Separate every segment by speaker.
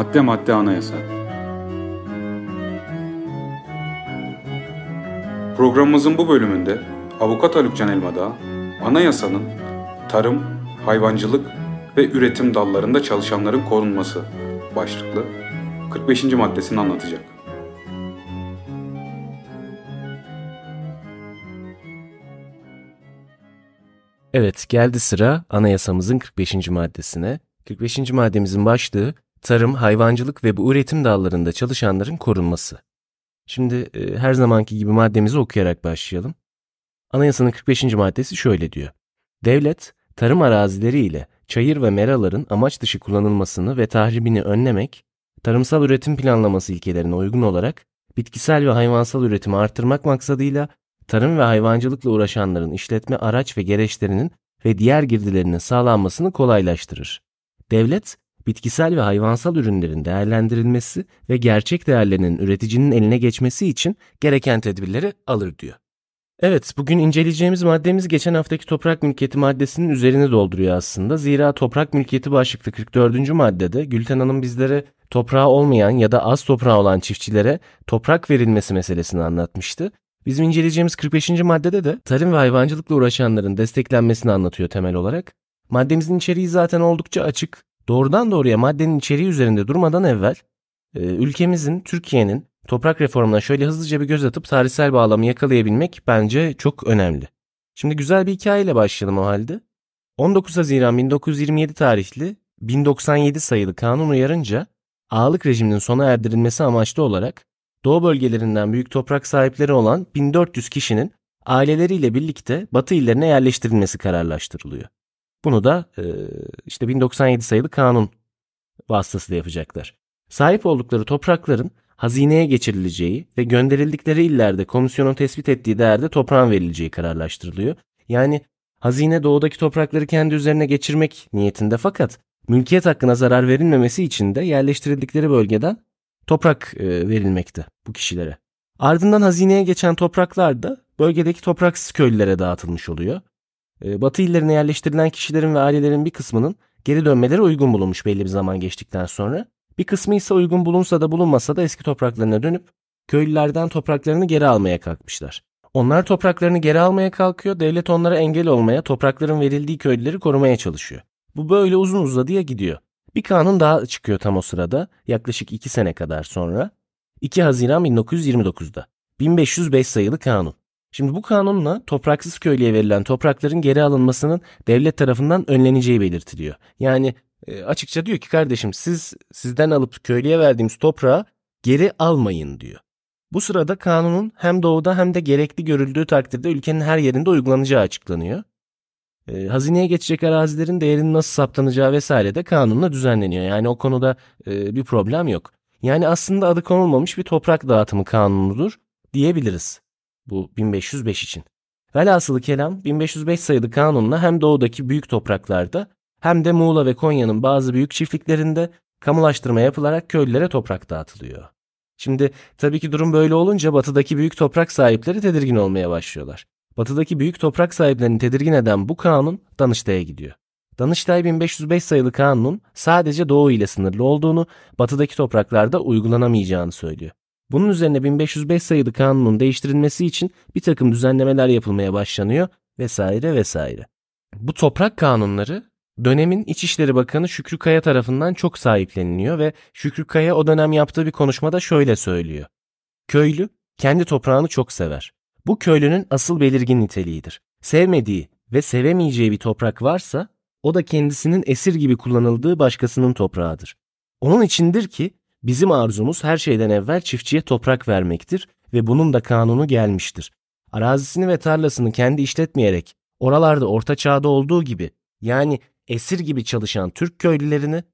Speaker 1: Madde madde anayasa. Programımızın bu bölümünde Avukat Haluk Can Elmadağ, anayasanın tarım, hayvancılık ve üretim dallarında çalışanların korunması başlıklı 45. maddesini anlatacak.
Speaker 2: Evet, geldi sıra anayasamızın 45. maddesine. 45. maddemizin başlığı tarım, hayvancılık ve bu üretim dallarında çalışanların korunması. Şimdi e, her zamanki gibi maddemizi okuyarak başlayalım. Anayasanın 45. maddesi şöyle diyor. Devlet, tarım arazileri ile çayır ve meraların amaç dışı kullanılmasını ve tahribini önlemek, tarımsal üretim planlaması ilkelerine uygun olarak bitkisel ve hayvansal üretimi artırmak maksadıyla tarım ve hayvancılıkla uğraşanların işletme araç ve gereçlerinin ve diğer girdilerinin sağlanmasını kolaylaştırır. Devlet, bitkisel ve hayvansal ürünlerin değerlendirilmesi ve gerçek değerlerinin üreticinin eline geçmesi için gereken tedbirleri alır diyor. Evet, bugün inceleyeceğimiz maddemiz geçen haftaki toprak mülkiyeti maddesinin üzerine dolduruyor aslında. Zira toprak mülkiyeti başlıklı 44. maddede Gülten Hanım bizlere toprağı olmayan ya da az toprağı olan çiftçilere toprak verilmesi meselesini anlatmıştı. Bizim inceleyeceğimiz 45. maddede de tarım ve hayvancılıkla uğraşanların desteklenmesini anlatıyor temel olarak. Maddemizin içeriği zaten oldukça açık. Doğrudan doğruya maddenin içeriği üzerinde durmadan evvel e, ülkemizin, Türkiye'nin toprak reformuna şöyle hızlıca bir göz atıp tarihsel bağlamı yakalayabilmek bence çok önemli. Şimdi güzel bir hikayeyle başlayalım o halde. 19 Haziran 1927 tarihli 1097 sayılı kanun uyarınca ağalık rejiminin sona erdirilmesi amaçlı olarak Doğu bölgelerinden büyük toprak sahipleri olan 1400 kişinin aileleriyle birlikte batı illerine yerleştirilmesi kararlaştırılıyor. Bunu da e, işte 1097 sayılı kanun vasıtasıyla yapacaklar. Sahip oldukları toprakların hazineye geçirileceği ve gönderildikleri illerde komisyonun tespit ettiği değerde toprağın verileceği kararlaştırılıyor. Yani hazine doğudaki toprakları kendi üzerine geçirmek niyetinde fakat mülkiyet hakkına zarar verilmemesi için de yerleştirildikleri bölgeden toprak e, verilmekte bu kişilere. Ardından hazineye geçen topraklar da bölgedeki topraksız köylülere dağıtılmış oluyor. E, batı illerine yerleştirilen kişilerin ve ailelerin bir kısmının geri dönmeleri uygun bulunmuş belli bir zaman geçtikten sonra. Bir kısmı ise uygun bulunsa da bulunmasa da eski topraklarına dönüp köylülerden topraklarını geri almaya kalkmışlar. Onlar topraklarını geri almaya kalkıyor, devlet onlara engel olmaya, toprakların verildiği köylüleri korumaya çalışıyor. Bu böyle uzun uzadıya gidiyor. Bir kanun daha çıkıyor tam o sırada yaklaşık 2 sene kadar sonra. 2 Haziran 1929'da. 1505 sayılı kanun. Şimdi bu kanunla topraksız köylüye verilen toprakların geri alınmasının devlet tarafından önleneceği belirtiliyor. Yani e, açıkça diyor ki kardeşim siz sizden alıp köylüye verdiğimiz toprağı geri almayın diyor. Bu sırada kanunun hem doğuda hem de gerekli görüldüğü takdirde ülkenin her yerinde uygulanacağı açıklanıyor. E, hazineye geçecek arazilerin değerinin nasıl saptanacağı vesaire de kanunla düzenleniyor. Yani o konuda e, bir problem yok. Yani aslında adı konulmamış bir toprak dağıtımı kanunudur diyebiliriz bu 1505 için. Velhasılı kelam 1505 sayılı kanunla hem doğudaki büyük topraklarda hem de Muğla ve Konya'nın bazı büyük çiftliklerinde kamulaştırma yapılarak köylülere toprak dağıtılıyor. Şimdi tabii ki durum böyle olunca batıdaki büyük toprak sahipleri tedirgin olmaya başlıyorlar. Batıdaki büyük toprak sahiplerini tedirgin eden bu kanun Danıştay'a gidiyor. Danıştay 1505 sayılı kanunun sadece doğu ile sınırlı olduğunu, batıdaki topraklarda uygulanamayacağını söylüyor. Bunun üzerine 1505 sayılı kanunun değiştirilmesi için bir takım düzenlemeler yapılmaya başlanıyor vesaire vesaire. Bu toprak kanunları dönemin İçişleri Bakanı Şükrü Kaya tarafından çok sahipleniliyor ve Şükrü Kaya o dönem yaptığı bir konuşmada şöyle söylüyor. Köylü kendi toprağını çok sever. Bu köylünün asıl belirgin niteliğidir. Sevmediği ve sevemeyeceği bir toprak varsa o da kendisinin esir gibi kullanıldığı başkasının toprağıdır. Onun içindir ki bizim arzumuz her şeyden evvel çiftçiye toprak vermektir ve bunun da kanunu gelmiştir. Arazisini ve tarlasını kendi işletmeyerek oralarda orta çağda olduğu gibi yani esir gibi çalışan Türk köylülerini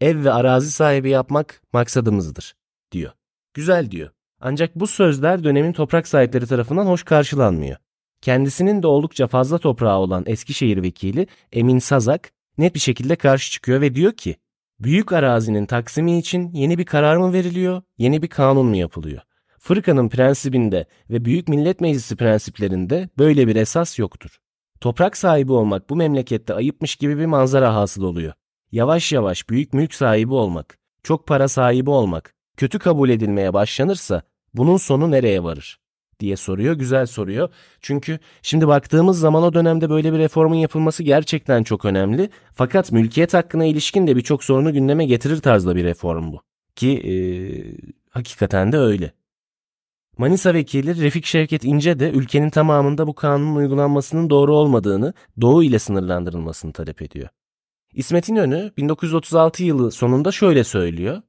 Speaker 2: ev ve arazi sahibi yapmak maksadımızdır diyor. Güzel diyor. Ancak bu sözler dönemin toprak sahipleri tarafından hoş karşılanmıyor. Kendisinin de oldukça fazla toprağı olan Eskişehir vekili Emin Sazak net bir şekilde karşı çıkıyor ve diyor ki büyük arazinin taksimi için yeni bir karar mı veriliyor, yeni bir kanun mu yapılıyor? Fırkanın prensibinde ve Büyük Millet Meclisi prensiplerinde böyle bir esas yoktur. Toprak sahibi olmak bu memlekette ayıpmış gibi bir manzara hasıl oluyor. Yavaş yavaş büyük mülk sahibi olmak, çok para sahibi olmak kötü kabul edilmeye başlanırsa bunun sonu nereye varır? Diye soruyor. Güzel soruyor. Çünkü şimdi baktığımız zaman o dönemde böyle bir reformun yapılması gerçekten çok önemli. Fakat mülkiyet hakkına ilişkin de birçok sorunu gündeme getirir tarzda bir reform bu. Ki e, hakikaten de öyle. Manisa vekili Refik Şevket İnce de ülkenin tamamında bu kanunun uygulanmasının doğru olmadığını, Doğu ile sınırlandırılmasını talep ediyor. İsmet İnönü 1936 yılı sonunda şöyle söylüyor.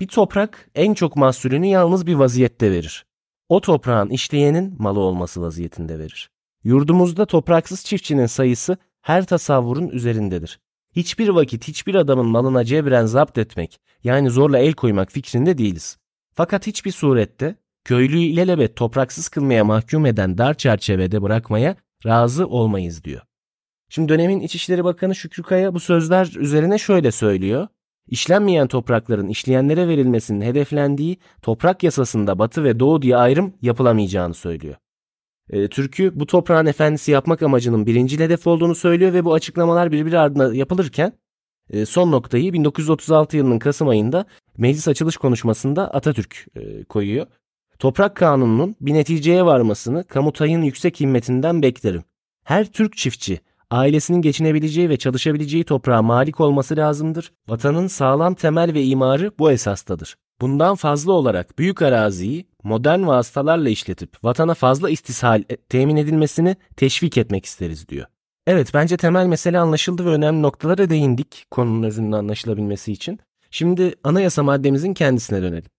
Speaker 2: Bir toprak en çok mahsulünü yalnız bir vaziyette verir. O toprağın işleyenin malı olması vaziyetinde verir. Yurdumuzda topraksız çiftçinin sayısı her tasavvurun üzerindedir. Hiçbir vakit hiçbir adamın malına cebren zapt etmek yani zorla el koymak fikrinde değiliz. Fakat hiçbir surette köylüyü ilelebet topraksız kılmaya mahkum eden dar çerçevede bırakmaya razı olmayız diyor. Şimdi dönemin İçişleri Bakanı Şükrü Kaya bu sözler üzerine şöyle söylüyor. İşlenmeyen toprakların işleyenlere verilmesinin hedeflendiği toprak yasasında batı ve doğu diye ayrım yapılamayacağını söylüyor. E, Türk'ü bu toprağın efendisi yapmak amacının birinci hedef olduğunu söylüyor ve bu açıklamalar birbiri ardına yapılırken e, son noktayı 1936 yılının Kasım ayında meclis açılış konuşmasında Atatürk e, koyuyor. Toprak kanununun bir neticeye varmasını kamutayın yüksek himmetinden beklerim. Her Türk çiftçi ailesinin geçinebileceği ve çalışabileceği toprağa malik olması lazımdır. Vatanın sağlam temel ve imarı bu esastadır. Bundan fazla olarak büyük araziyi modern vasıtalarla işletip vatana fazla istishal e, temin edilmesini teşvik etmek isteriz diyor. Evet bence temel mesele anlaşıldı ve önemli noktalara değindik konunun özünün anlaşılabilmesi için. Şimdi anayasa maddemizin kendisine dönelim.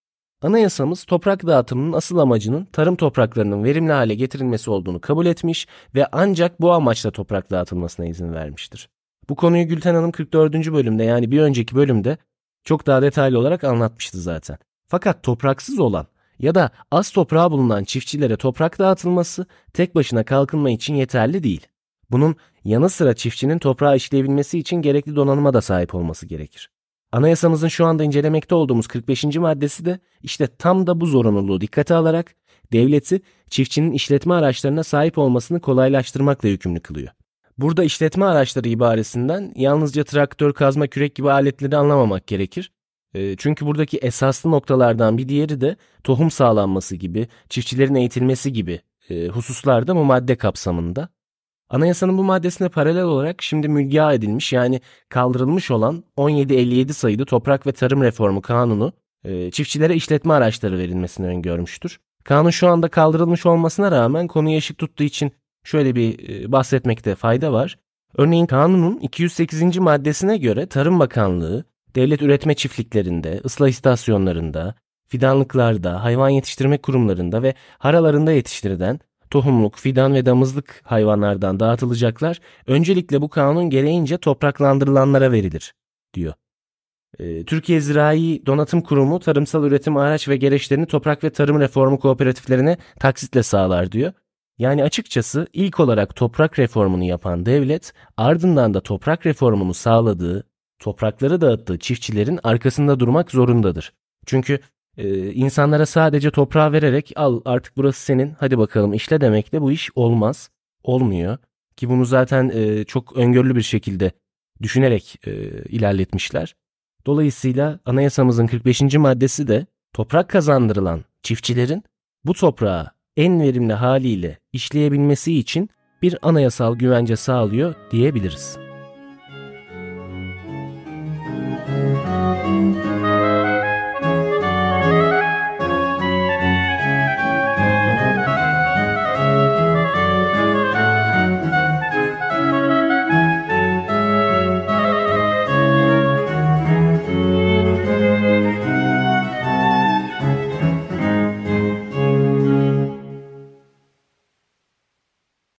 Speaker 2: Anayasamız toprak dağıtımının asıl amacının tarım topraklarının verimli hale getirilmesi olduğunu kabul etmiş ve ancak bu amaçla toprak dağıtılmasına izin vermiştir. Bu konuyu Gülten Hanım 44. bölümde yani bir önceki bölümde çok daha detaylı olarak anlatmıştı zaten. Fakat topraksız olan ya da az toprağı bulunan çiftçilere toprak dağıtılması tek başına kalkınma için yeterli değil. Bunun yanı sıra çiftçinin toprağı işleyebilmesi için gerekli donanıma da sahip olması gerekir. Anayasamızın şu anda incelemekte olduğumuz 45. maddesi de işte tam da bu zorunluluğu dikkate alarak devleti çiftçinin işletme araçlarına sahip olmasını kolaylaştırmakla yükümlü kılıyor. Burada işletme araçları ibaresinden yalnızca traktör, kazma, kürek gibi aletleri anlamamak gerekir. Ee, çünkü buradaki esaslı noktalardan bir diğeri de tohum sağlanması gibi, çiftçilerin eğitilmesi gibi e, hususlarda bu madde kapsamında. Anayasanın bu maddesine paralel olarak şimdi mülgia edilmiş yani kaldırılmış olan 1757 sayılı Toprak ve Tarım Reformu Kanunu e, çiftçilere işletme araçları verilmesini öngörmüştür. Kanun şu anda kaldırılmış olmasına rağmen konuya ışık tuttuğu için şöyle bir e, bahsetmekte fayda var. Örneğin kanunun 208. maddesine göre Tarım Bakanlığı devlet üretme çiftliklerinde, ıslah istasyonlarında, fidanlıklarda, hayvan yetiştirme kurumlarında ve haralarında yetiştirilen tohumluk, fidan ve damızlık hayvanlardan dağıtılacaklar öncelikle bu kanun gereğince topraklandırılanlara verilir, diyor. Ee, Türkiye Zirai Donatım Kurumu tarımsal üretim araç ve gereçlerini toprak ve tarım reformu kooperatiflerine taksitle sağlar diyor. Yani açıkçası ilk olarak toprak reformunu yapan devlet ardından da toprak reformunu sağladığı, toprakları dağıttığı çiftçilerin arkasında durmak zorundadır. Çünkü ee, insanlara sadece toprağı vererek al artık burası senin hadi bakalım işle demekle bu iş olmaz. Olmuyor. Ki bunu zaten e, çok öngörülü bir şekilde düşünerek e, ilerletmişler. Dolayısıyla anayasamızın 45. maddesi de toprak kazandırılan çiftçilerin bu toprağı en verimli haliyle işleyebilmesi için bir anayasal güvence sağlıyor diyebiliriz.